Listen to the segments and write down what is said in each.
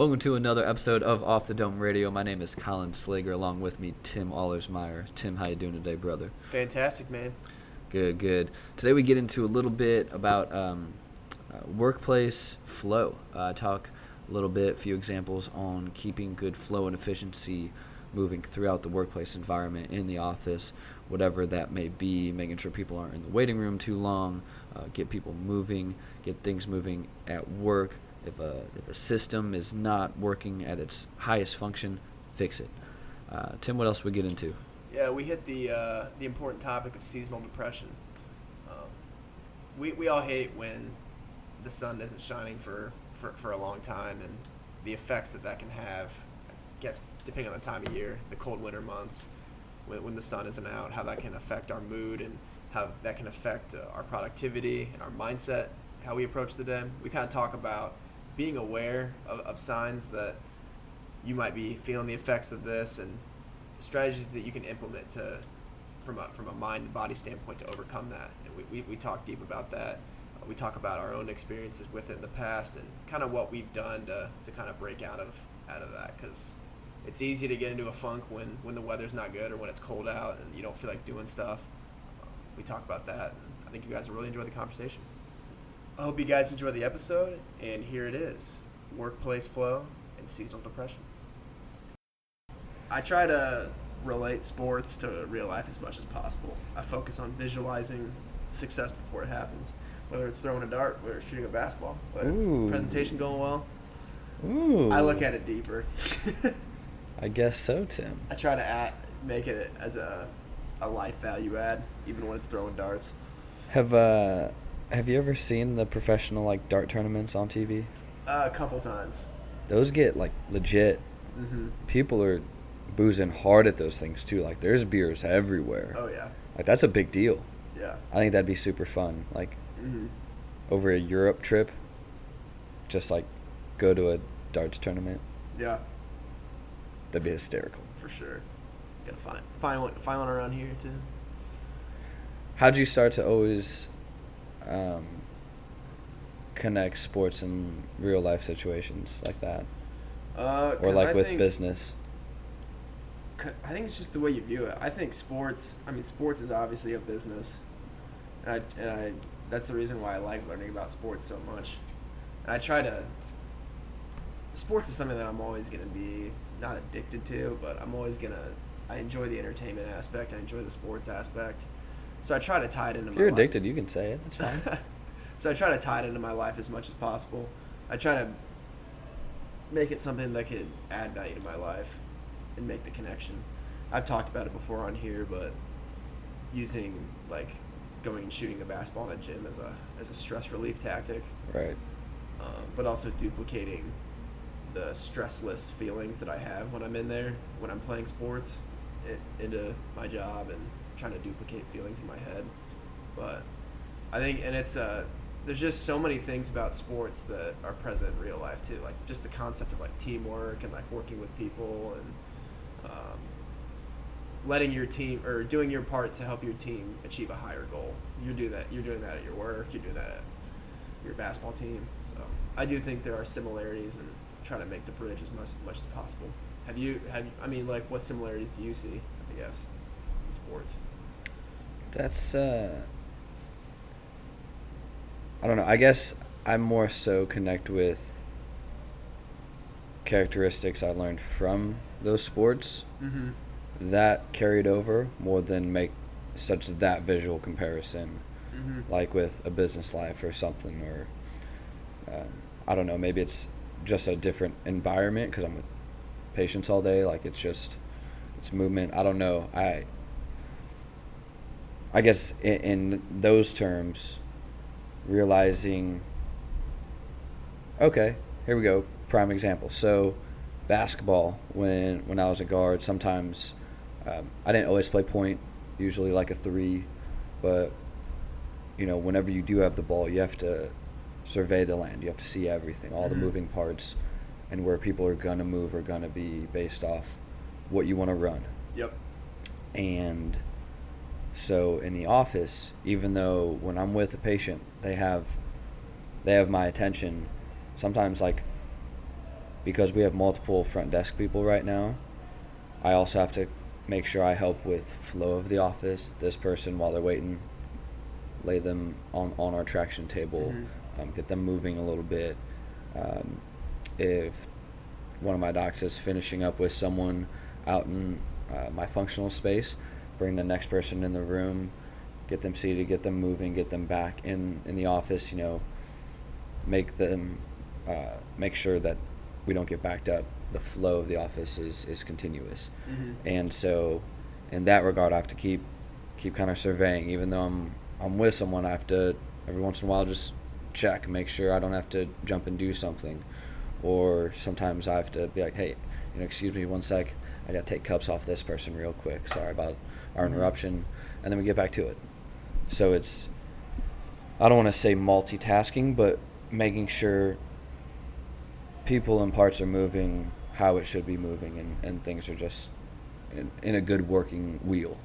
Welcome to another episode of Off the Dome Radio. My name is Colin Slager. Along with me, Tim Allersmeyer. Tim, how you doing today, brother? Fantastic, man. Good, good. Today we get into a little bit about um, uh, workplace flow. Uh, talk a little bit, a few examples on keeping good flow and efficiency moving throughout the workplace environment in the office, whatever that may be, making sure people aren't in the waiting room too long, uh, get people moving, get things moving at work. If a, if a system is not working at its highest function, fix it. Uh, Tim, what else we get into? Yeah, we hit the uh, the important topic of seasonal depression. Um, we, we all hate when the sun isn't shining for, for, for a long time and the effects that that can have. I guess depending on the time of year, the cold winter months, when, when the sun isn't out, how that can affect our mood and how that can affect uh, our productivity and our mindset, how we approach the day. We kind of talk about being aware of, of signs that you might be feeling the effects of this and strategies that you can implement to from a, from a mind and body standpoint to overcome that. And we, we, we talk deep about that. We talk about our own experiences with it in the past and kind of what we've done to, to kind of break out of out of that. Because it's easy to get into a funk when when the weather's not good or when it's cold out and you don't feel like doing stuff. We talk about that and i think you guys will really enjoy the conversation I hope you guys enjoy the episode, and here it is workplace flow and seasonal depression. I try to relate sports to real life as much as possible. I focus on visualizing success before it happens, whether it's throwing a dart, whether it's shooting a basketball, whether it's Ooh. presentation going well. Ooh. I look at it deeper. I guess so, Tim. I try to add, make it as a, a life value add, even when it's throwing darts. Have uh, have you ever seen the professional like dart tournaments on TV? Uh, a couple times. Those get like legit. hmm People are boozing hard at those things too. Like there's beers everywhere. Oh yeah, Like that's a big deal. yeah. I think that'd be super fun. Like hmm over a Europe trip, just like go to a darts tournament. Yeah. That'd be hysterical. for sure. Gotta find find one find one around here too. How'd you start to always um, connect sports and real life situations like that, Uh, or like I with think, business? I think it's just the way you view it. I think sports. I mean, sports is obviously a business, and I, and I that's the reason why I like learning about sports so much. And I try to. Sports is something that I'm always gonna be not addicted to, but I'm always gonna. I enjoy the entertainment aspect. I enjoy the sports aspect. So I try to tie it into If my you're life. addicted, you can say it. It's fine. so I try to tie it into my life as much as possible. I try to make it something that could add value to my life and make the connection. I've talked about it before on here, but using like going and shooting a basketball in a gym as a as a stress relief tactic, right. um, but also duplicating the stressless feelings that I have when I'm in there when I'm playing sports i into my job and trying to duplicate feelings in my head. But I think, and it's uh, there's just so many things about sports that are present in real life too, like just the concept of like teamwork and like working with people and um, letting your team or doing your part to help your team achieve a higher goal. You do that. You're doing that at your work. You're doing that at your basketball team. So I do think there are similarities and trying to make the bridge as much much as possible. Have you have I mean like what similarities do you see? I guess sports. That's uh I don't know. I guess I more so connect with characteristics I learned from those sports Mm-hmm. that carried over more than make such that visual comparison Mm-hmm. like with a business life or something or um, I don't know, maybe it's just a different environment cuz I'm with patients all day like it's just it's movement. I don't know. I I guess in, in those terms, realizing, okay, here we go, prime example. So, basketball, when when I was a guard, sometimes um, I didn't always play point, usually like a three, but you know, whenever you do have the ball, you have to survey the land. You have to see everything, all the Mhm. moving parts, and where people are gonna move are gonna be based off what you want to run. Yep. And so in the office, even though when I'm with a patient, they have they have my attention, sometimes like because we have multiple front desk people right now, I also have to make sure I help with flow of the office. This person while they're waiting, lay them on on our traction table, um, get them moving a little bit. Um, if one of my docs is finishing up with someone out in uh, my functional space, bring the next person in the room, get them seated, get them moving, get them back in in the office. You know, make them uh, make sure that we don't get backed up. The flow of the office is is continuous, and so in that regard, I have to keep keep kind of surveying. Even though I'm I'm with someone, I have to every once in a while just check, make sure I don't have to jump and do something, or sometimes I have to be like, hey, you know, excuse me one sec, I got to take cups off this person real quick. Sorry about our interruption, and then we get back to it. So it's I don't want to say multitasking, but making sure people and parts are moving how it should be moving and, and things are just in, in a good working wheel.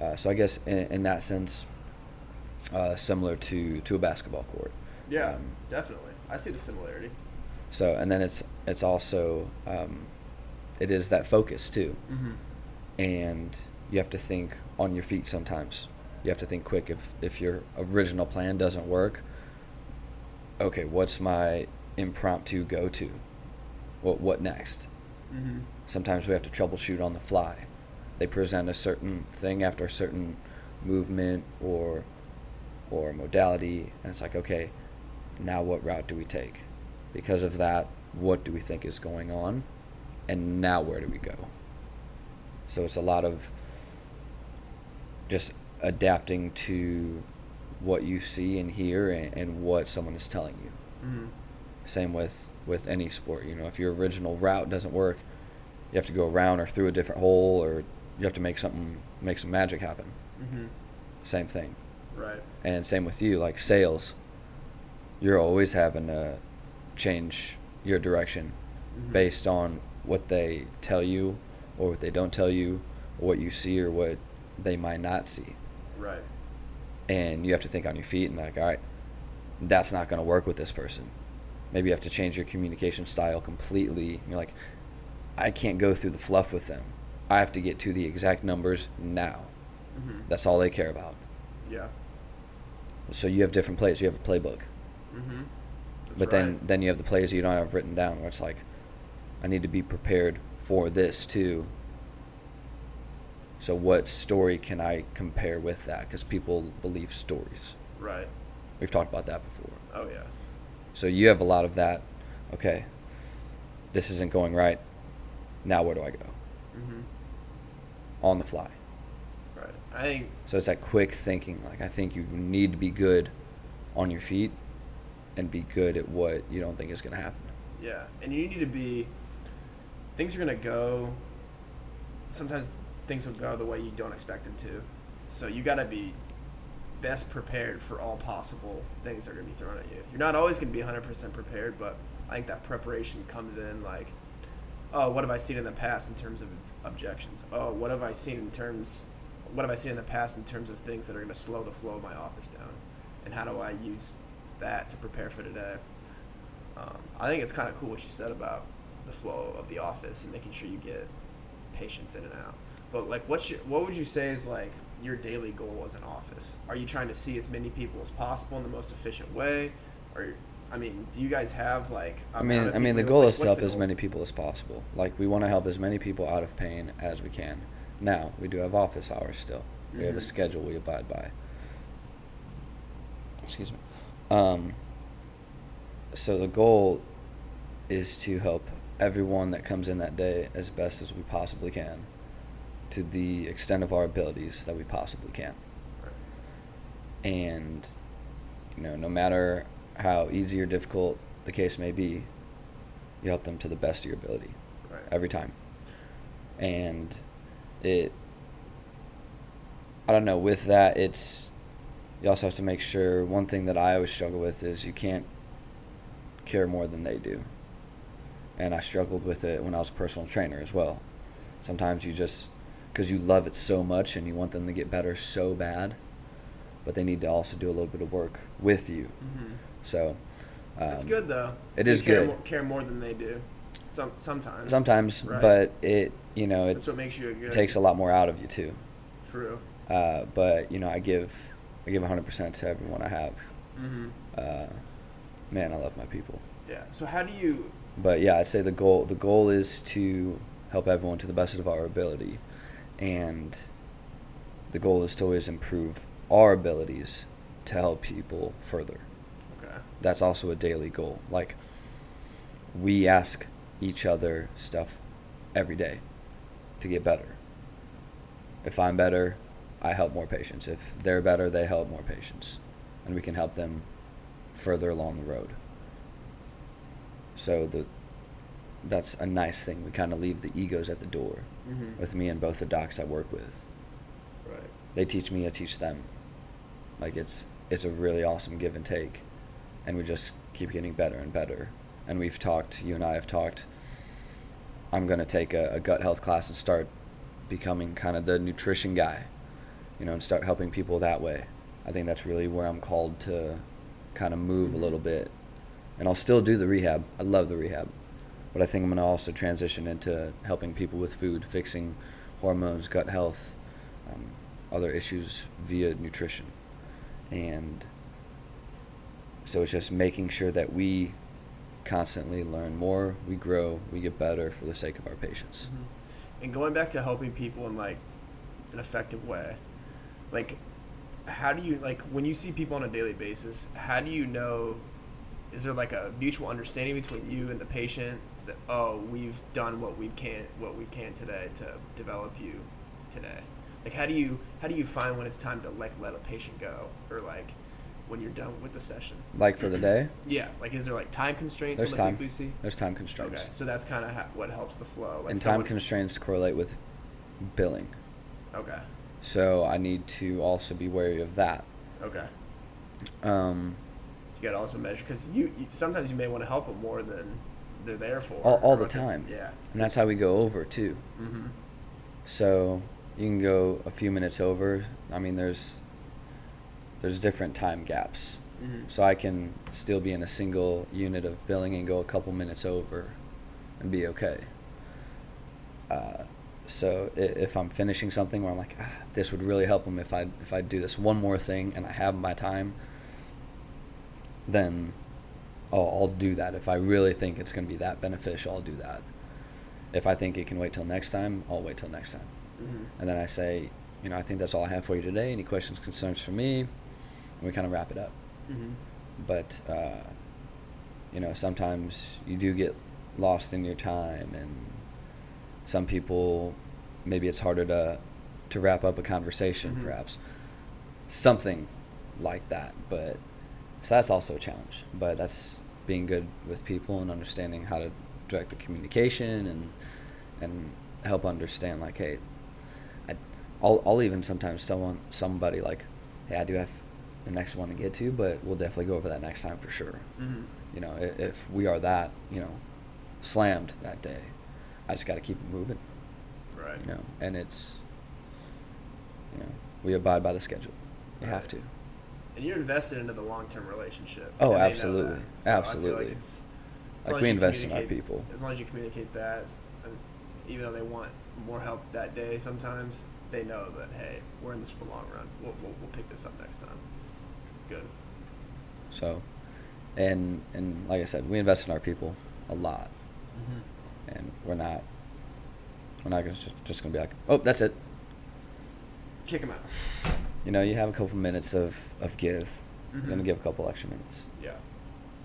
Uh, so I guess in, in that sense, uh, similar to, to a basketball court. Yeah, Um, definitely. I see the similarity. So and then it's it's also um, it is that focus too, Mm-hmm. and you have to think on your feet sometimes. You have to think quick if if your original plan doesn't work. Okay, what's my impromptu go to? What what next? Mm-hmm. Sometimes we have to troubleshoot on the fly. They present a certain thing after a certain movement or or modality, and it's like, okay, now what route do we take? Because of that, what do we think is going on? And now where do we go? So it's a lot of just adapting to what you see and hear and, and what someone is telling you. Mm-hmm. Same with with any sport. You know, if your original route doesn't work, you have to go around or through a different hole, or you have to make something make some magic happen. Mm-hmm. Same thing. Right. And same with you, like sales. You're always having to change your direction Mhm. based on what they tell you, or what they don't tell you, or what you see, or what they might not see. Right. and you have to think on your feet and like all right that's not going to work with this person maybe you have to change your communication style completely you're like i can't go through the fluff with them i have to get to the exact numbers now Mm-hmm. that's all they care about Yeah. so you have different plays you have a playbook Mm-hmm. but then then you have the plays you don't have written down where it's like i need to be prepared for this too so what story can i compare with that because people believe stories Right. we've talked about that before Oh yeah. So you have a lot of that. Okay, this isn't going right. Now where do I go? Mm-hmm. On the fly. Right. I think. So it's that quick thinking. Like I think you need to be good on your feet and be good at what you don't think is going to happen. Yeah, and you need to be. Things are gonna go. Sometimes things will go the way you don't expect them to, so you gotta be best prepared for all possible things that are gonna be thrown at you. You're not always gonna be 100% prepared, but I think that preparation comes in like, oh, what have I seen in the past in terms of objections? Oh, what have I seen in terms, what have I seen in the past in terms of things that are gonna slow the flow of my office down, and how do I use that to prepare for today? Um, I think it's kind of cool what you said about the flow of the office and making sure you get patients in and out. But like, what's your, what would you say is like your daily goal as an office? Are you trying to see as many people as possible in the most efficient way, or I mean, do you guys have like? I mean, I mean, the goal like, is to help as many people as possible. Like we want to help as many people out of pain as we can. Now we do have office hours still. We have a Mhm. schedule we abide by. Excuse me. Um, so the goal is to help everyone that comes in that day as best as we possibly can, to the extent of our abilities that we possibly can. And you know no matter how easy or difficult the case may be you help them to the best of your ability Right. every time. And it i don't know with that it's you also have to make sure one thing that i always struggle with is you can't care more than they do and i struggled with it when i was a personal trainer as well sometimes you just because you love it so much and you want them to get better so bad but they need to also do a little bit of work with you Mm-hmm. so it's Um, good though. it You is care good. More, care more than they do. Some sometimes. Sometimes, Right. but it you know it That's what makes you a good. takes a lot more out of you too. True. Uh, but you know I give I give 100% to everyone I have. Mm-hmm. Uh, man, I love my people. Yeah. So how do you? But yeah, I'd say the goal the goal is to help everyone to the best of our ability, and the goal is to always improve our abilities to help people further. Okay. That's also a daily goal. Like we ask each other stuff every day to get better. If I'm better, I help more patients. If they're better, they help more patients, and we can help them further along the road. So the that's a nice thing. We kind of leave the egos at the door Mm-hmm. with me and both the docs I work with. Right. They teach me, I teach them. Like it's it's a really awesome give and take, and we just keep getting better and better. And we've talked, you and I have talked. I'm gonna take a, a gut health class and start becoming kind of the nutrition guy, you know, and start helping people that way. I think that's really where I'm called to kind of move a little bit. And I'll still do the rehab. I love the rehab. But I think I'm going to also transition into helping people with food, fixing hormones, gut health, um, other issues via nutrition. And so it's just making sure that we constantly learn more, we grow, we get better for the sake of our patients. And going back to helping people in like an effective way, like how do you like when you see people on a daily basis? How do you know? Is there like a mutual understanding between you and the patient that oh we've done what we can what we can today to develop you today? Like how do you how do you find when it's time to like let a patient go or like when you're done with the session? Like for the day, Yeah, like is there like time constraints There's time. there's time constraints. Okay, so that's kind of ha- what helps the flow. Like and time someone- constraints correlate with billing. Okay. So I need to also be wary of that. Okay. Um, You got to also measure because you, you sometimes you may want to help them more than they're there for. all, all the they- time. Yeah. And that's how we go over too. Mm-hmm. So you can go a few minutes over. I mean, there's there's different time gaps. Mm-hmm. So I can still be in a single unit of billing and go a couple minutes over, and be okay. Uh, so if I'm finishing something where I'm like, ah, this would really help them if I if I do this one more thing and I have my time, then I'll, I'll do that. If I really think it's going to be that beneficial, I'll do that. If I think it can wait till next time, I'll wait till next time. Mm-hmm. And then I say, you know, I think that's all I have for you today. Any questions, concerns for me? And we kind of wrap it up. Mm-hmm. But, uh, you know, sometimes you do get lost in your time, and some people, maybe it's harder to, to wrap up a conversation, Mhm. perhaps. Something like that. But, so that's also a challenge. But that's being good with people and understanding how to direct the communication and, and help understand, like, hey, I, I'll, I'll even sometimes tell one, somebody like, hey, I do have the next one to get to, but we'll definitely go over that next time for sure. Mm-hmm. You know, if, if we are that, you know, slammed that day, I just got to keep it moving. Right. You know, and it's, you know, we abide by the schedule. You have to. And you're invested into the long-term relationship. Oh, absolutely. So I feel Absolutely. like it's, Like we invest in our people. As long as you communicate that, and even though they want more help that day, sometimes they know that hey, we're in this for the long run. We'll, we'll, we'll pick this up next time. It's good. So, and and like I said, we invest in our people a lot, Mm-hmm. and we're not we're not just just gonna be like, oh, that's it. Kick them out. You know, you have a couple minutes of of give. You're gonna Mhm. give a couple extra minutes. Yeah.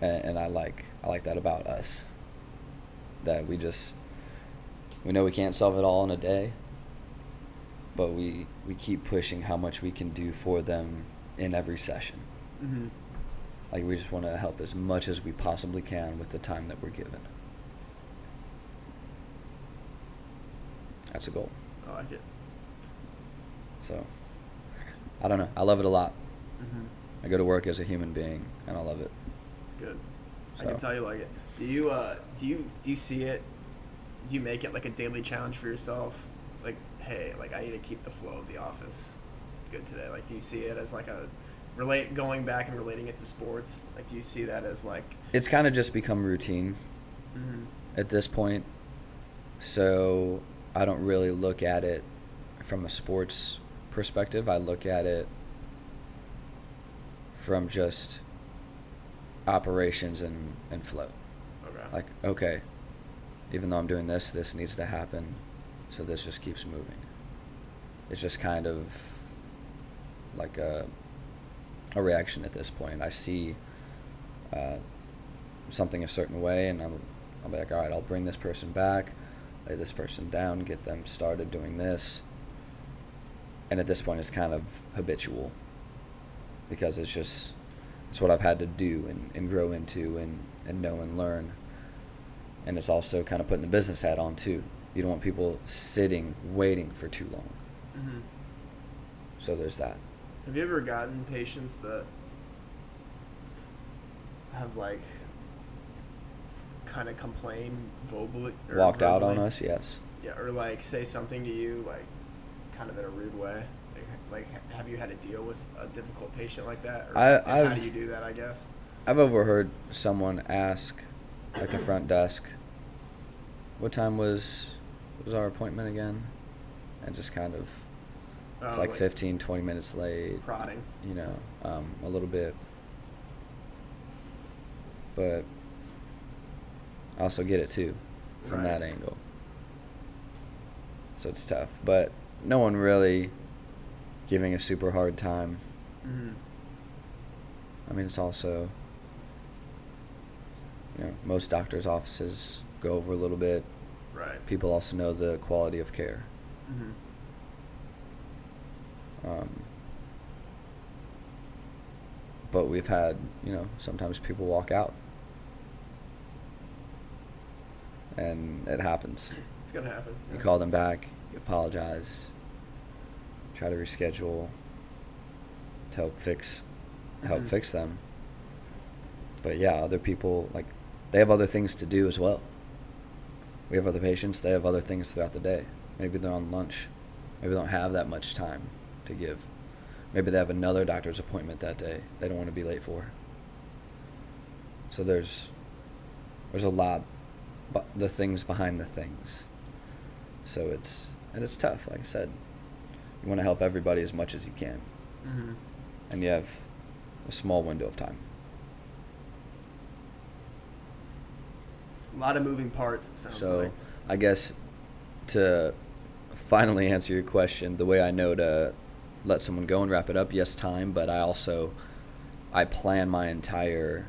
and, and I like I like that about us. That we just we know we can't solve it all in a day, but we we keep pushing how much we can do for them in every session. Mm-hmm. Like we just want to help as much as we possibly can with the time that we're given. That's the goal. I like it. So I don't know. I love it a lot. Mm-hmm. I go to work as a human being, and I love it. It's good. I can tell you like it. Do you uh do you do you see it? Do you make it like a daily challenge for yourself? Like, hey, like I need to keep the flow of the office good today. Like, do you see it as like a relate going back and relating it to sports? Like, do you see that as like? It's kind of just become routine Mhm. at this point. So I don't really look at it from a sports perspective. I look at it from just operations and, and flow. Okay. Like, okay, even though I'm doing this, this needs to happen. So this just keeps moving. It's just kind of like a, a reaction at this point. I see uh, something a certain way, and I'm, I'll be like, all right, I'll bring this person back, lay this person down, get them started doing this. And at this point, it's kind of habitual because it's just it's what I've had to do and, and grow into and, and know and learn. And it's also kind of putting the business hat on too. You don't want people sitting waiting for too long. Mhm. So there's that. Have you ever gotten patients that have like kind of complain verbally? or Walked out on us, yes. Yeah, or like say something to you like kind of in a rude way. Like, like have you had to deal with a difficult patient like that? Or, I- how do you do that? I guess. I've overheard someone ask, at the front desk, "What time was was our appointment again?" And just kind of, it's Oh, like 15, 20 minutes late. prodding. you know, um, a little bit. But I also get it too from Right. that angle. So it's tough. But no one really giving a super hard time. hmm I mean, it's also, you know, most doctors' offices go over a little bit. Right. People also know the quality of care. Mm-hmm. Um, but we've had, you know, sometimes people walk out. And it happens. It's gonna happen. You call them back, you apologize, try to reschedule to help fix help Mhm. fix them. But yeah, other people like they have other things to do as well. We have other patients, they have other things throughout the day. Maybe they're on lunch. Maybe they don't have that much time to give. Maybe they have another doctor's appointment that day they don't want to be late for. So there's there's a lot but the things behind the things. So it's and it's tough, like I said. You want to help everybody as much as you can. Mhm. And you have a small window of time. A lot of moving parts. It sounds So like. I guess to finally answer your question, the way I know to let someone go and wrap it up, yes, time, but I also I plan my entire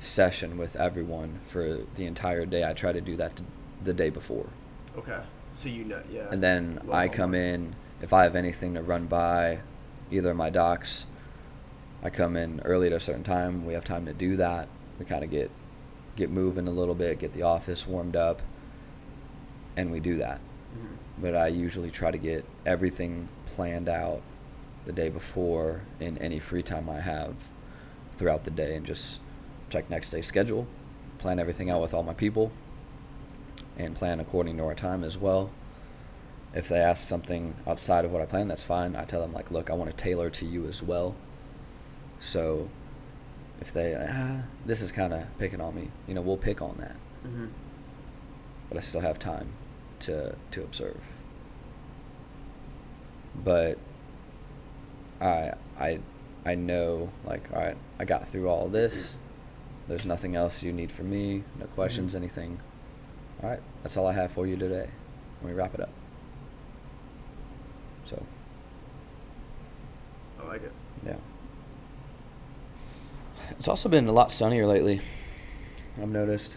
session with everyone for the entire day. I try to do that the day before. Okay. So you know, yeah. And then Little I come in if I have anything to run by either my docs. I come in early at a certain time. We have time to do that. We kind of get get moving a little bit, get the office warmed up, and we do that. Mhm. But I usually try to get everything planned out the day before in any free time I have throughout the day and just check next day's schedule, plan everything out with all my people, and plan according to our time as well. If they ask something outside of what I plan, that's fine. I tell them like, look, I want to tailor to you as well. So if they ah, this is kind of picking on me, you know, we'll pick on that, Mhm. but I still have time to to observe. But I I I know like all right, I got through all this. There's nothing else you need from me. No questions, Mhm. anything. All right, that's all I have for you today. Let me wrap it up. So I like it. yeah. It's also been a lot sunnier lately. I've noticed.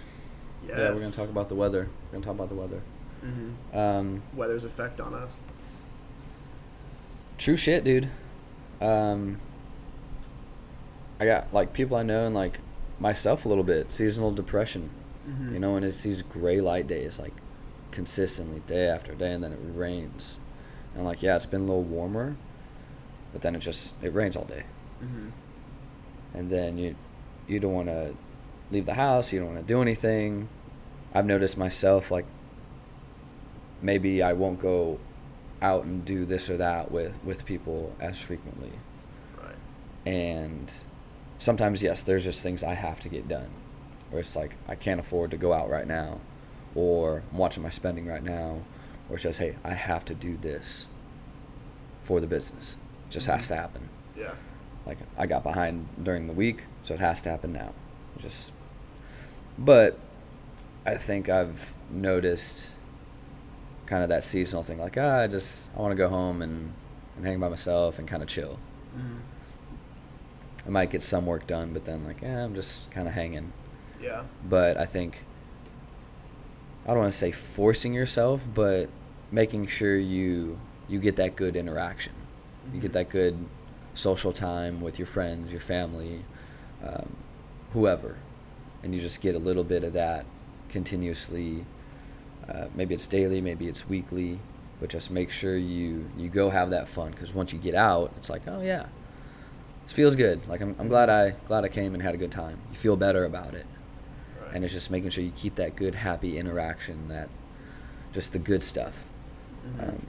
Yes. Yeah, we're gonna talk about the weather. We're gonna talk about the weather. hmm Um, Weather's effect on us. true shit, dude. Um, I got like people I know and like myself a little bit. Seasonal depression. Mhm. You know, and it's these gray light days, like consistently day after day, and then it rains. And like, yeah, it's been a little warmer, but then it just it rains all day. Mhm. and then you you don't want to leave the house you don't want to do anything i've noticed myself like maybe i won't go out and do this or that with with people as frequently Right. And sometimes, yes, there's just things I have to get done where it's like, I can't afford to go out right now, or I'm watching my spending right now, or it's just, hey, I have to do this for the business. It just has to happen. Yeah. Like I got behind during the week, so it has to happen now. Just, but I think I've noticed kind of that seasonal thing. Like ah, I just I want to go home and and hang by myself and kind of chill. Mm-hmm. I might get some work done, but then like yeah, I'm just kind of hanging. Yeah. But I think I don't want to say forcing yourself, but making sure you you get that good interaction. You get Mhm. that good social time with your friends, your family, um, whoever, and you just get a little bit of that continuously. Uh, maybe it's daily, maybe it's weekly, but just make sure you you go have that fun because once you get out, it's like oh yeah, this feels good. Like I'm, I'm glad I glad I came and had a good time. You feel better about it. And it's just making sure you keep that good happy interaction, that just the good stuff. Mhm. Um,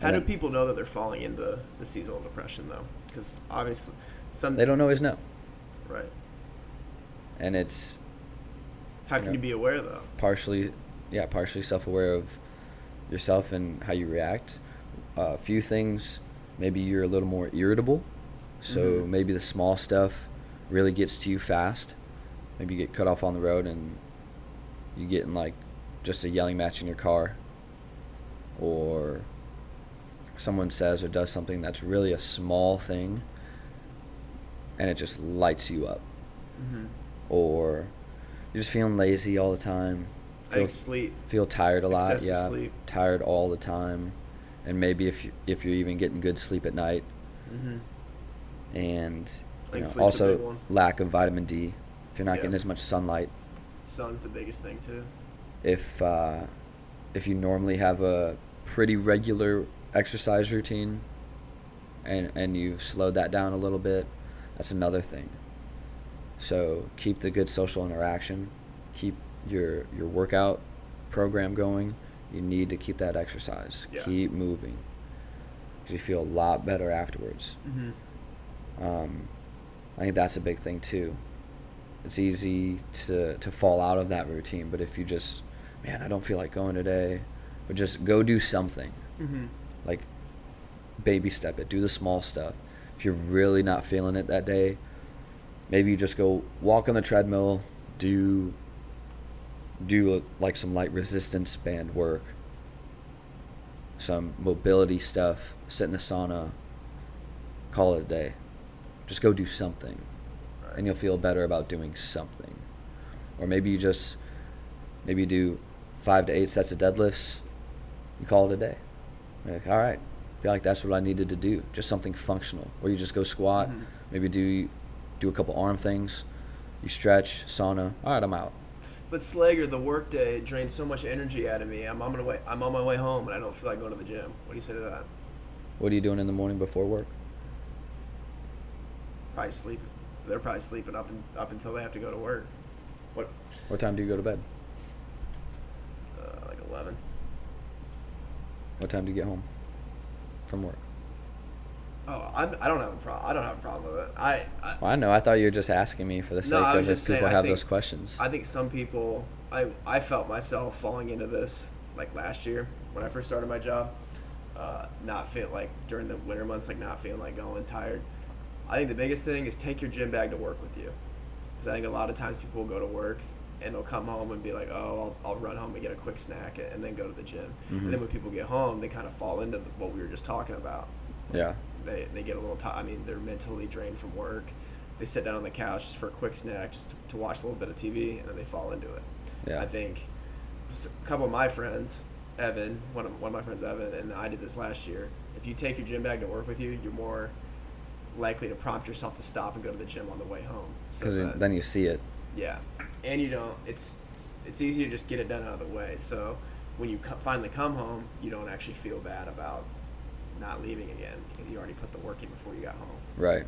How do then- people know that they're falling into the seasonal depression though? Because obviously, some They don't always know, Right. and it's How You can know. you be aware though? partially yeah partially self-aware of yourself and how you react a few things maybe you're a little more irritable so Mhm. maybe the small stuff really gets to you fast maybe you get cut off on the road and you get in like just a yelling match in your car or someone says or does something that's really a small thing and it just lights you up Mm-hmm. or you're just feeling lazy all the time feel, sleep. feel tired a lot Excessive yeah sleep. tired all the time and maybe if you, if you're even getting good sleep at night Mm-hmm. and you know, sleep's a big also lack of vitamin D if you're not Yeah. getting as much sunlight Sun's the biggest thing too. if uh, if you normally have a pretty regular exercise routine and and you've slowed that down a little bit that's another thing so keep the good social interaction keep your your workout program going you need to keep that exercise Yeah. keep moving because you feel a lot better afterwards Mm-hmm. um, I think that's a big thing too. It's easy to to fall out of that routine, but if you just, man, I don't feel like going today, but just go do something. Mm-hmm. Like, baby step it. Do the small stuff. If you're really not feeling it that day, maybe you just go walk on the treadmill, do do like some light resistance band work, some mobility stuff, sit in the sauna, call it a day. Just go do something, and you'll feel better about doing something. Or maybe you just maybe you do five to eight sets of deadlifts. You call it a day. You're like, all right, I feel like that's what I needed to do. Just something functional. Or you just go squat, Mhm. maybe do do a couple arm things. You stretch, sauna. All right, I'm out. But Slager, the workday drains so much energy out of me. I'm on my way. I'm on my way home, and I don't feel like going to the gym. What do you say to that? What are you doing in the morning before work? Probably sleeping. They're probably sleeping up and up until they have to go to work. What? What time do you go to bed? Uh, like eleven. What time do you get home from work? Oh, I'm, I don't have a problem. I don't have a problem with it. I, I Well, I know. I thought you were just asking me for the No, sake I of if just people saying, have think- those questions. I think some people, I, I felt myself falling into this like last year when I first started my job. Uh, not feel like during the winter months, like not feeling like going tired. I think the biggest thing is take your gym bag to work with you. Because I think a lot of times people will go to work and they'll come home and be like, oh, I'll, I'll run home and get a quick snack and then go to the gym. Mhm. And then when people get home, they kind of fall into the, what we were just talking about. yeah. They, they get a little tired. I mean, they're mentally drained from work. They sit down on the couch just for a quick snack, just to, to watch a little bit of TV, and then they fall into it. Yeah. I think a couple of my friends, Evan, one of, one of my friends, Evan, and I did this last year. If you take your gym bag to work with you, you're more likely to prompt yourself to stop and go to the gym on the way home. Because that- then you see it. yeah, and you don't. It's it's easy to just get it done out of the way. So when you co- finally come home, you don't actually feel bad about not leaving again because you already put the work in before you got home. Right.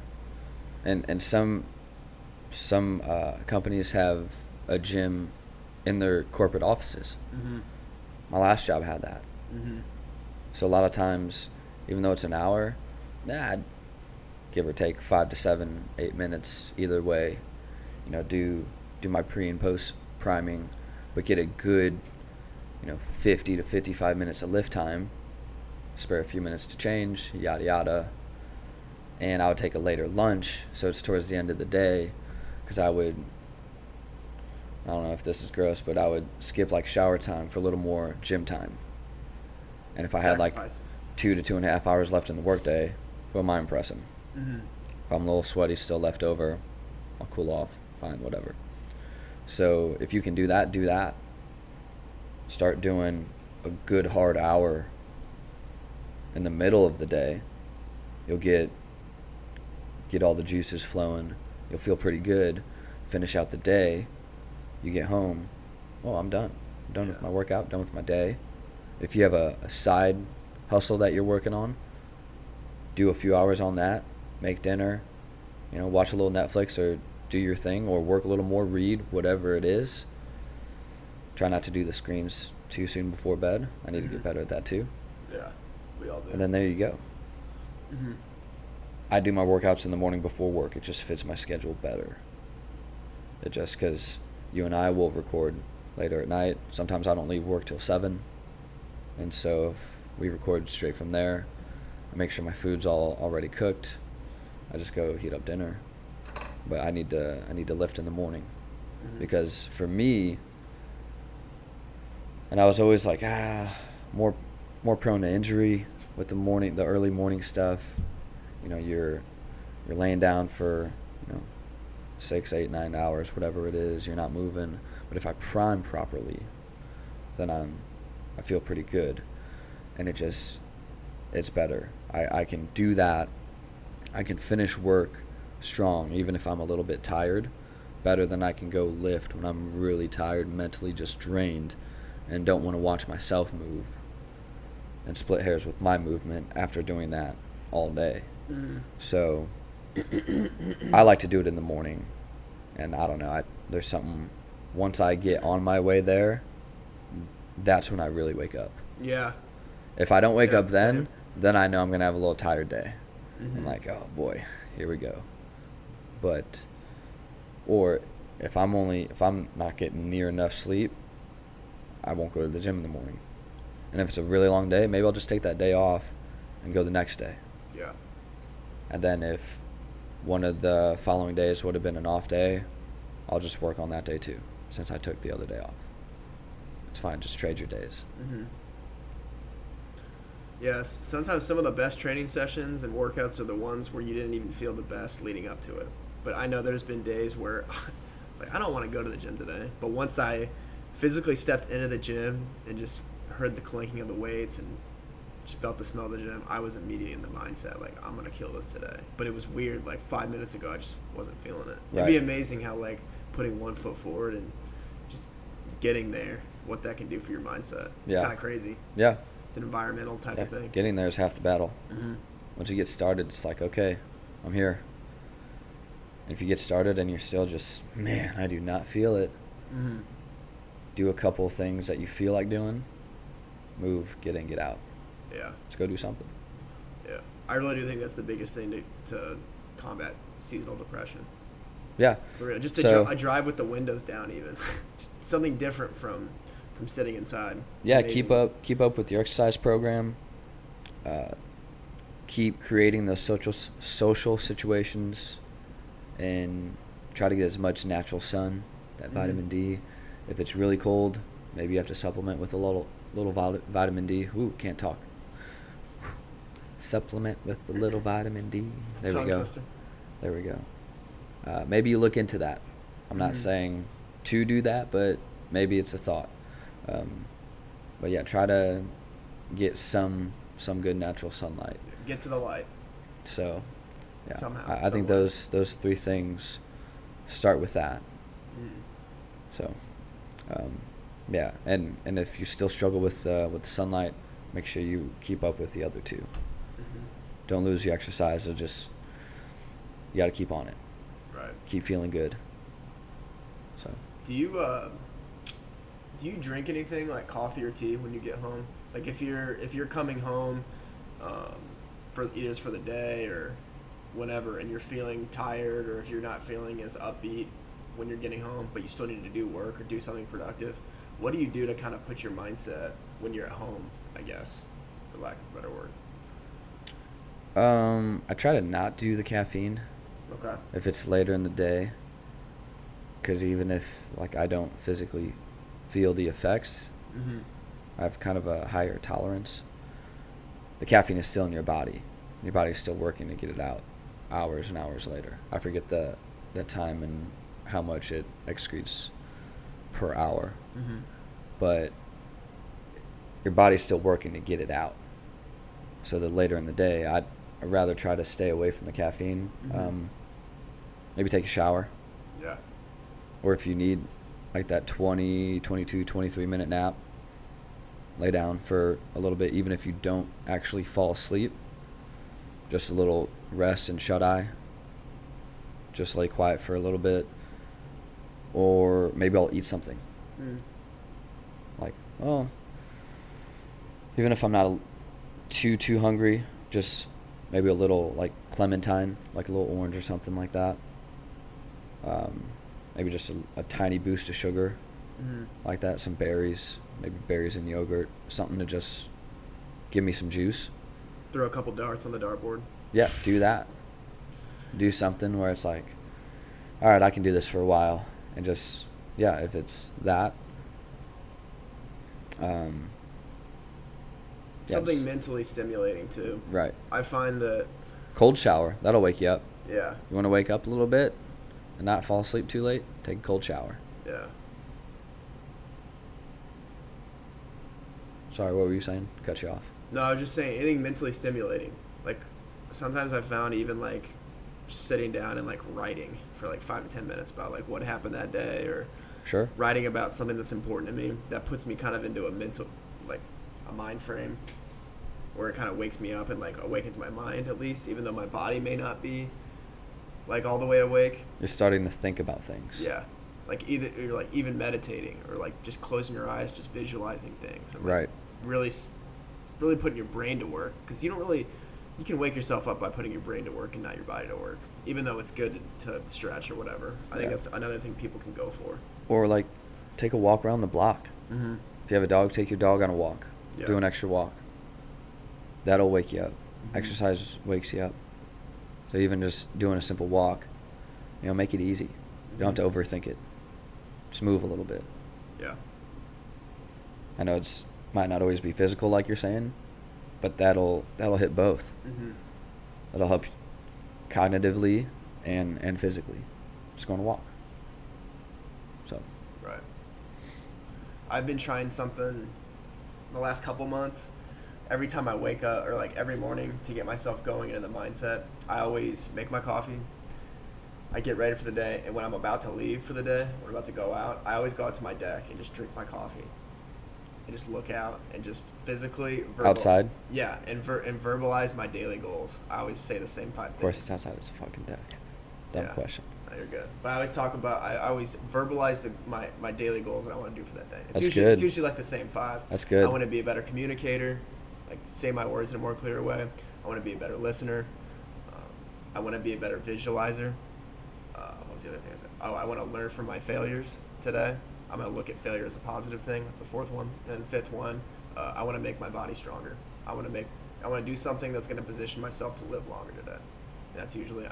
And and some some uh, companies have a gym in their corporate offices. Mm-hmm. My last job had that. Mm-hmm. So a lot of times, even though it's an hour, nah, I'd, give or take five to seven, eight minutes either way. You know, do do my pre and post priming, but get a good, you know, 50 to 55 minutes of lift time. Spare a few minutes to change, yada yada. And I would take a later lunch, so it's towards the end of the day, because I would. I don't know if this is gross, but I would skip like shower time for a little more gym time. And if I had like two to two and a half hours left in the workday, who am I impressing? Mm-hmm. If I'm a little sweaty still left over, I'll cool off. Fine, whatever. So if you can do that, do that. Start doing a good hard hour in the middle of the day. You'll get get all the juices flowing. You'll feel pretty good. Finish out the day. You get home. Oh, I'm done. I'm done with my workout. Done with my day. If you have a, a side hustle that you're working on, do a few hours on that, make dinner, you know, watch a little Netflix or do your thing or work a little more, read, whatever it is. Try not to do the screens too soon before bed. I need to get Mhm. better at that too. Yeah, we all do. And then there you go. hmm I do my workouts in the morning before work. It just fits my schedule better. It just because you and I will record later at night. Sometimes I don't leave work till seven, and so if we record straight from there, I make sure my food's all already cooked. I just go heat up dinner, but I need to I need to lift in the morning Mhm. because for me, and I was always like ah more more prone to injury with the morning the early morning stuff. You know, you're you're laying down for you know six, eight, nine hours, whatever it is. You're not moving. But if I prime properly, then I'm I feel pretty good, and it just it's better. I I can do that. I can finish work strong even if I'm a little bit tired, better than I can go lift when I'm really tired, mentally just drained, and don't want to watch myself move and split hairs with my movement after doing that all day. Mhm. So I like to do it in the morning, and I don't know. I, there's something. Once I get on my way there, that's when I really wake up. Yeah. If I don't wake Yeah, up then, same. then I know I'm gonna have a little tired day. Mhm. I'm like, oh boy, here we go. But, or if I'm only if I'm not getting near enough sleep, I won't go to the gym in the morning. And if it's a really long day, maybe I'll just take that day off and go the next day. Yeah. And then if one of the following days would have been an off day, I'll just work on that day too, since I took the other day off. It's fine, just trade your days. hmm Yes, sometimes some of the best training sessions and workouts are the ones where you didn't even feel the best leading up to it. But I know there's been days where it's like I don't want to go to the gym today. But once I physically stepped into the gym and just heard the clinking of the weights and just felt the smell of the gym, I was immediately in the mindset like I'm gonna kill this today. But it was weird. Like five minutes ago, I just wasn't feeling it. It'd be amazing how like putting one foot forward and just getting there, what that can do for your mindset. It's Yeah. kind of crazy. Yeah, It's an environmental type yeah. of thing. Getting there is half the battle. hmm Once you get started, it's like, okay, I'm here. And if you get started and you're still just, man, I do not feel it, hmm do a couple of things that you feel like doing, move, get in, get out. Yeah, Let's go do something. yeah. I really do think that's the biggest thing to, to combat seasonal depression. Yeah, For real. Just to So- dri- I drive with the windows down, even. Just something different from from sitting inside. It's yeah. amazing. Keep up, keep up with your exercise program. Uh, keep creating those social social situations, and try to get as much natural sun, that Mhm. vitamin D. If it's really cold, maybe you have to supplement with a little little vitamin D. Ooh, can't talk. Supplement with the little vitamin D. There we go. twister. There we go. Uh, maybe you look into that. I'm not Mhm. saying to do that, but maybe it's a thought. Um, but yeah, try to get some some good natural sunlight. Get to the light. So yeah, Somehow, I, I think those those three things start with that. Mm. So um, yeah, and and if you still struggle with uh, with the sunlight, make sure you keep up with the other two. hmm Don't lose your exercise. Or just you got to keep on it. Right. Keep feeling good. So. Do you uh, do you drink anything like coffee or tea when you get home? Like if you're if you're coming home, um, for either for the day or whenever and you're feeling tired or if you're not feeling as upbeat when you're getting home, but you still need to do work or do something productive, what do you do to kind of put your mindset when you're at home, I guess, for lack of a better word? Um, I try to not do the caffeine Okay. if it's later in the day. Because even if like I don't physically feel the effects, Mm-hmm. I have kind of a higher tolerance. The caffeine is still in your body. Your body's still working to get it out hours and hours later. I forget the the time and how much it excretes per hour. Mm-hmm. But your body's still working to get it out. So that later in the day, I'd, I'd rather try to stay away from the caffeine. Mhm. Um, maybe take a shower. Yeah. Or if you need like that 20, 22, 23 minute nap, lay down for a little bit, even if you don't actually fall asleep. Just a little rest and shut eye. Just lay quiet for a little bit. Or maybe I'll eat something. Mm. Like, oh, even if I'm not too, too hungry, just maybe a little like clementine, like a little orange or something like that. Um, maybe just a, a tiny boost of sugar Mm-hmm. like that, some berries, maybe berries and yogurt, something to just give me some juice. Throw a couple darts on the dartboard. Yeah, do that. Do something where it's like, all right, I can do this for a while, and just yeah, if it's that. Um, Something mentally stimulating too. right. I find that Cold shower that'll wake you up. yeah, You want to wake up a little bit, and not fall asleep too late. Take a cold shower. yeah. Sorry, what were you saying? Cut you off. No, I was just saying anything mentally stimulating. Like sometimes I found even like sitting down and like writing for like five to ten minutes about like what happened that day or Sure. writing about something that's important to me that puts me kind of into a mental like a mind frame where it kind of wakes me up and like awakens my mind at least even though my body may not be like all the way awake You're starting to think about things. yeah like either you're like even meditating or like just closing your eyes just visualizing things and, like, Right. really really putting your brain to work because you don't really you can wake yourself up by putting your brain to work and not your body to work even though it's good to stretch or whatever i think Yeah. that's another thing people can go for Or like, take a walk around the block. mm-hmm. If you have a dog, take your dog on a walk. Yeah. Do an extra walk. That'll wake you up. Mhm. Exercise wakes you up. So even just doing a simple walk, you know, make it easy. You don't have to overthink it. Just move a little bit. yeah I know it's might not always be physical like you're saying, but that'll that'll hit both. mm-hmm. That'll help cognitively and and physically. Just going to walk. So right i've been trying something the last couple months every time i wake up or like every morning to get myself going into the mindset i always make my coffee I get ready for the day, and when I'm about to leave for the day, I'm about to go out, I always go out to my deck and just drink my coffee, and just look out and just physically verbal, outside, Yeah, and ver- and verbalize my daily goals. I always say the same five of course, it's outside. It's a fucking deck. Dumb Yeah. question. No, you're good. But I always talk about. I, I always verbalize the my, my daily goals that I want to do for that day. It's That's usually good. it's usually like the same five. That's good. I want to be a better communicator, like say my words in a more clear way. I want to be a better listener. Um, I want to be a better visualizer. Uh, what was the other thing I said? Oh, I want to learn from my failures today. I'm gonna look at failure as a positive thing. That's the fourth one. And then fifth one, uh, I want to make my body stronger. I want to make. I want to do something that's gonna position myself to live longer today. And that's usually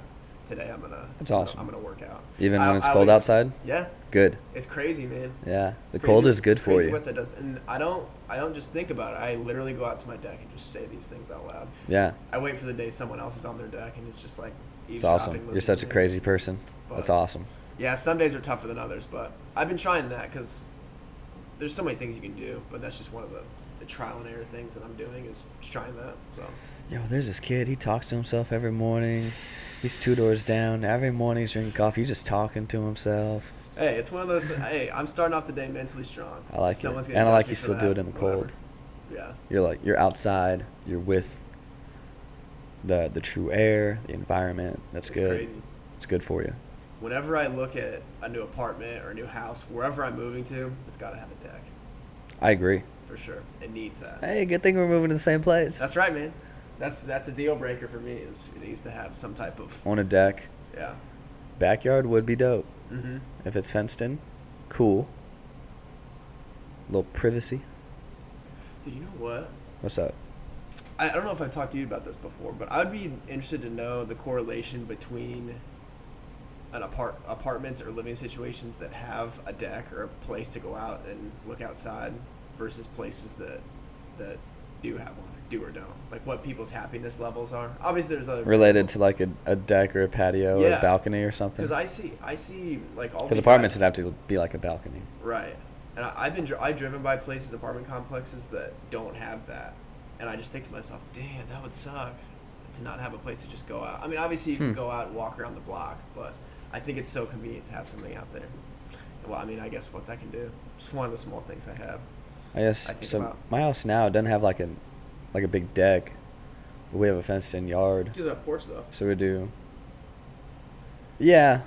today. I'm gonna. That's awesome. I'm gonna work out. Even I- when it's I cold always- outside, Yeah, good. it's crazy, man. Yeah, the cold is good for crazy you. What that does, and I don't, I don't just think about it. I literally go out to my deck and just say these things out loud. Yeah, I wait for the day someone else is on their deck and it's just like it's awesome. You're such a crazy person. That's But- awesome. Yeah, some days are tougher than others, but I've been trying that because there's so many things you can do, but that's just one of the, the trial and error things that I'm doing is just trying that. So Yo, there's this kid. He talks to himself every morning. He's two doors down. Every morning he's drinking coffee. He's just talking to himself. hey, it's one of those. hey, I'm starting off the day mentally strong. I like Someone's it, and I like you still do it in the whatever. cold. Yeah, You're like you're outside. You're with the the true air, the environment. That's good. it's good. crazy. It's good for you. Whenever I look at a new apartment or a new house, wherever I'm moving to, it's got to have a deck I agree. for sure. It needs that. Hey, good thing we're moving to the same place. That's right, man. That's that's a deal breaker for me. Is it needs to have some type of On a deck, yeah. backyard would be dope. Mm-hmm. If it's fenced in, cool. little privacy. Dude, you know what? What's up? I, I don't know if I've talked to you about this before, but I'd be interested to know the correlation between an apart apartments or living situations that have a deck or a place to go out and look outside versus places that that do have one do or don't. Like what people's happiness levels are. Obviously, there's other Related to like a, a deck or a patio or a balcony or something? because I see I see like all Because the apartments would have to be like a balcony. Right. And I, I've been I've driven by places, apartment complexes that don't have that, and I just think to myself, damn, that would suck to not have a place to just go out. I mean, obviously you can Hmm. go out and walk around the block, but I think it's so convenient to have something out there. Well, I mean, I guess what that can do. Just one of the small things I have. I guess I think so. about- My house now doesn't have like a like a big deck, but we have a fenced-in yard, Just a porch though. so we do. Yeah,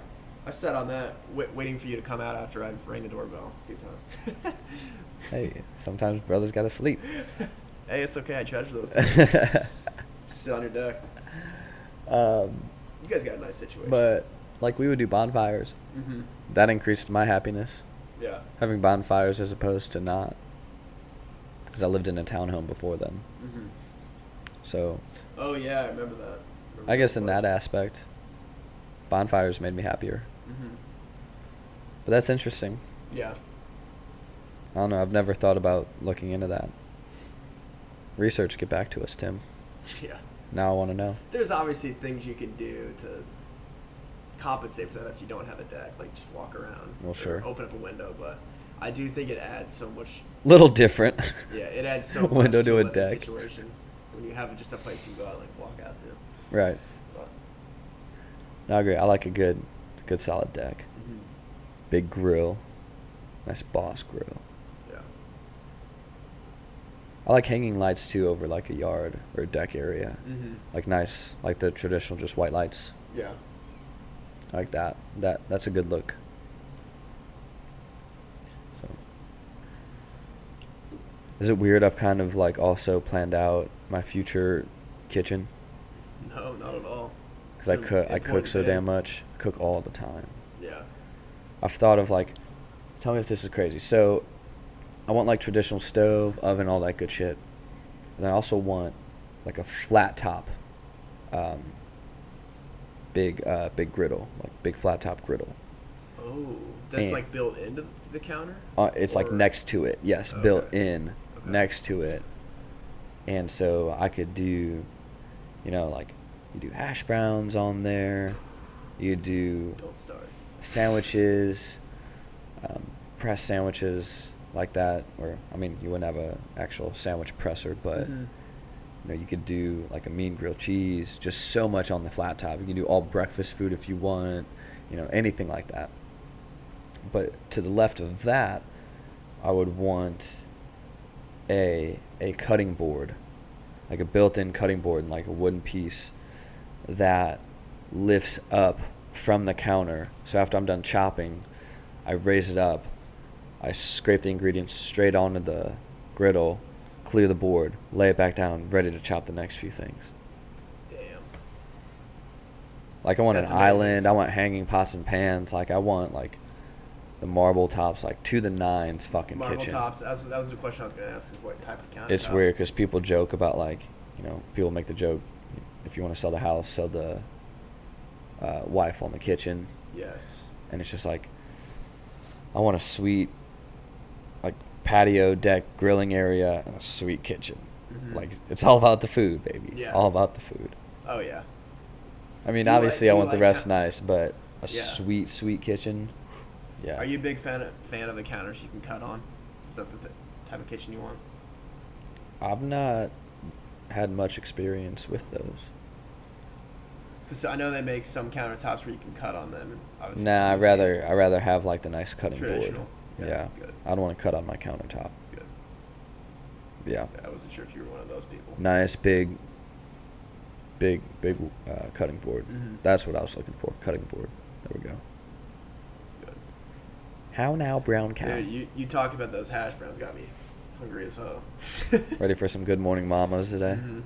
I've sat on that, wait, waiting for you to come out after I've rang the doorbell a few times. hey, sometimes brothers gotta sleep. hey, it's okay. I treasure those. Sit on your deck. um, You guys got a nice situation. but like we would do bonfires. hmm That increased my happiness Yeah. having bonfires as opposed to not. Because I lived in a townhome before then, hmm so Oh yeah, I remember that. Remember I guess in that aspect, bonfires made me happier. Mhm. But that's interesting. Yeah. I don't know. I've never thought about looking into that. Research, get back to us, Tim. Yeah. Now I want to know. There's obviously things you can do to compensate for that if you don't have a deck, like just walk around. Well, sure. Open up a window, but I do think it adds so much. Little different. Yeah, it adds so much Window to a deck. situation when you have just a place you go out like walk out to. right. But, No, I agree. I like a good, good solid deck. mhm. Big grill. Nice boss grill. Yeah. I like hanging lights too over like a yard or a deck area. hmm Like nice, like the traditional just white lights. Yeah. I like that. That that's a good look. Is it weird I've kind of like also planned out my future kitchen No, not at all. cuz I cook I cook so damn much. I cook all the time. Yeah. I've thought of like tell me if this is crazy. So I want like traditional stove, oven, all that good shit. And I also want like a flat top um big uh big griddle, like big flat top griddle. Oh, that's And- like built into the, the counter. Uh, it's like Or- next to it. Yes, built Okay. in Okay. next to it. And so I could do, you know, like you do hash browns on there. You do Don't start. sandwiches, um, press sandwiches like that. Or I mean, you wouldn't have an actual sandwich presser, but Mhm. you know, you could do like a mean grilled cheese. Just so much on the flat top. You can do all breakfast food if you want. You know, anything like that. But to the left of that, I would want a a cutting board, like a built-in cutting board, like a wooden piece that lifts up from the counter. So after I'm done chopping, I raise it up. I scrape the ingredients straight onto the griddle, clear the board, lay it back down, ready to chop the next few things. Damn. Like I want That's an amazing. island. I want hanging pots and pans. Like I want like the marble tops, like to the nines, fucking Marble kitchen. tops. That's, that was the question I was going to ask. Is what type of counter? It's weird because people joke about like, you know, people make the joke, if you want to sell the house, sell the uh, wife on the kitchen, Yes. and it's just like, I want a sweet, like patio deck grilling area and a sweet kitchen. Mhm. Like it's all about the food, baby. Yeah. All about the food. Oh yeah. I mean, Do you like- obviously, I want the rest nice, but a Yeah. sweet, sweet kitchen. Yeah. Are you a big fan of, fan of the counters you can cut on? Is that the t- type of kitchen you want? I've not had much experience with those. Because I know they make some countertops where you can cut on them. And obviously Nah, I'd rather. I rather have like the nice cutting traditional. board. Yeah. Good. I don't want to cut on my countertop. Good. Yeah. Yeah, I wasn't sure if you were one of those people. Nice big big big uh, cutting board. Mhm. That's what I was looking for. Cutting board. There we go. How now, brown cow? Dude, you, you talk about those hash browns got me hungry as hell. Ready for some good morning mamas today? Mhm.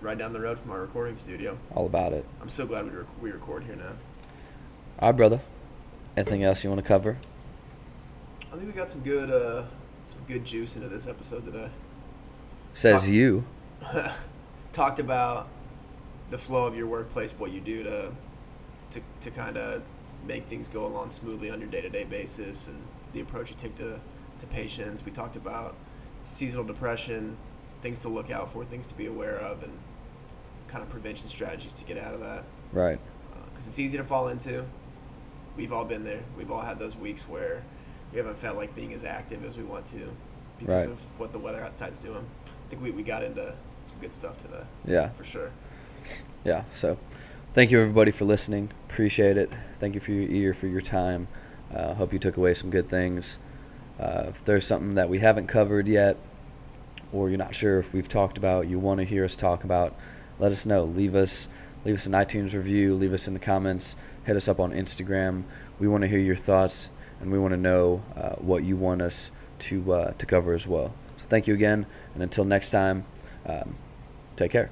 right down the road from our recording studio. All about it. I'm so glad we, rec- we record here now. All right, brother. Anything else you want to cover? I think we got some good uh, some good juice into this episode today. Says Talk- you. Talked about the flow of your workplace, what you do to to, to kind of make things go along smoothly on your day to day basis, and the approach you take to, to patients. We talked about seasonal depression, things to look out for, things to be aware of, and kind of prevention strategies to get out of that. Right. Uh, because it's easy to fall into. We've all been there. We've all had those weeks where we haven't felt like being as active as we want to because Right. of what the weather outside's doing. I think we, we got into some good stuff today, Yeah. for sure. Yeah. So, thank you everybody for listening. Appreciate it. Thank you for your ear, for your time. Uh, hope you took away some good things. Uh, if there's something that we haven't covered yet, or you're not sure if we've talked about, you want to hear us talk about, let us know. Leave us leave us an iTunes review. Leave us in the comments. Hit us up on Instagram. We want to hear your thoughts, and we want to know uh, what you want us to uh, to cover as well. So thank you again, and until next time, um, take care.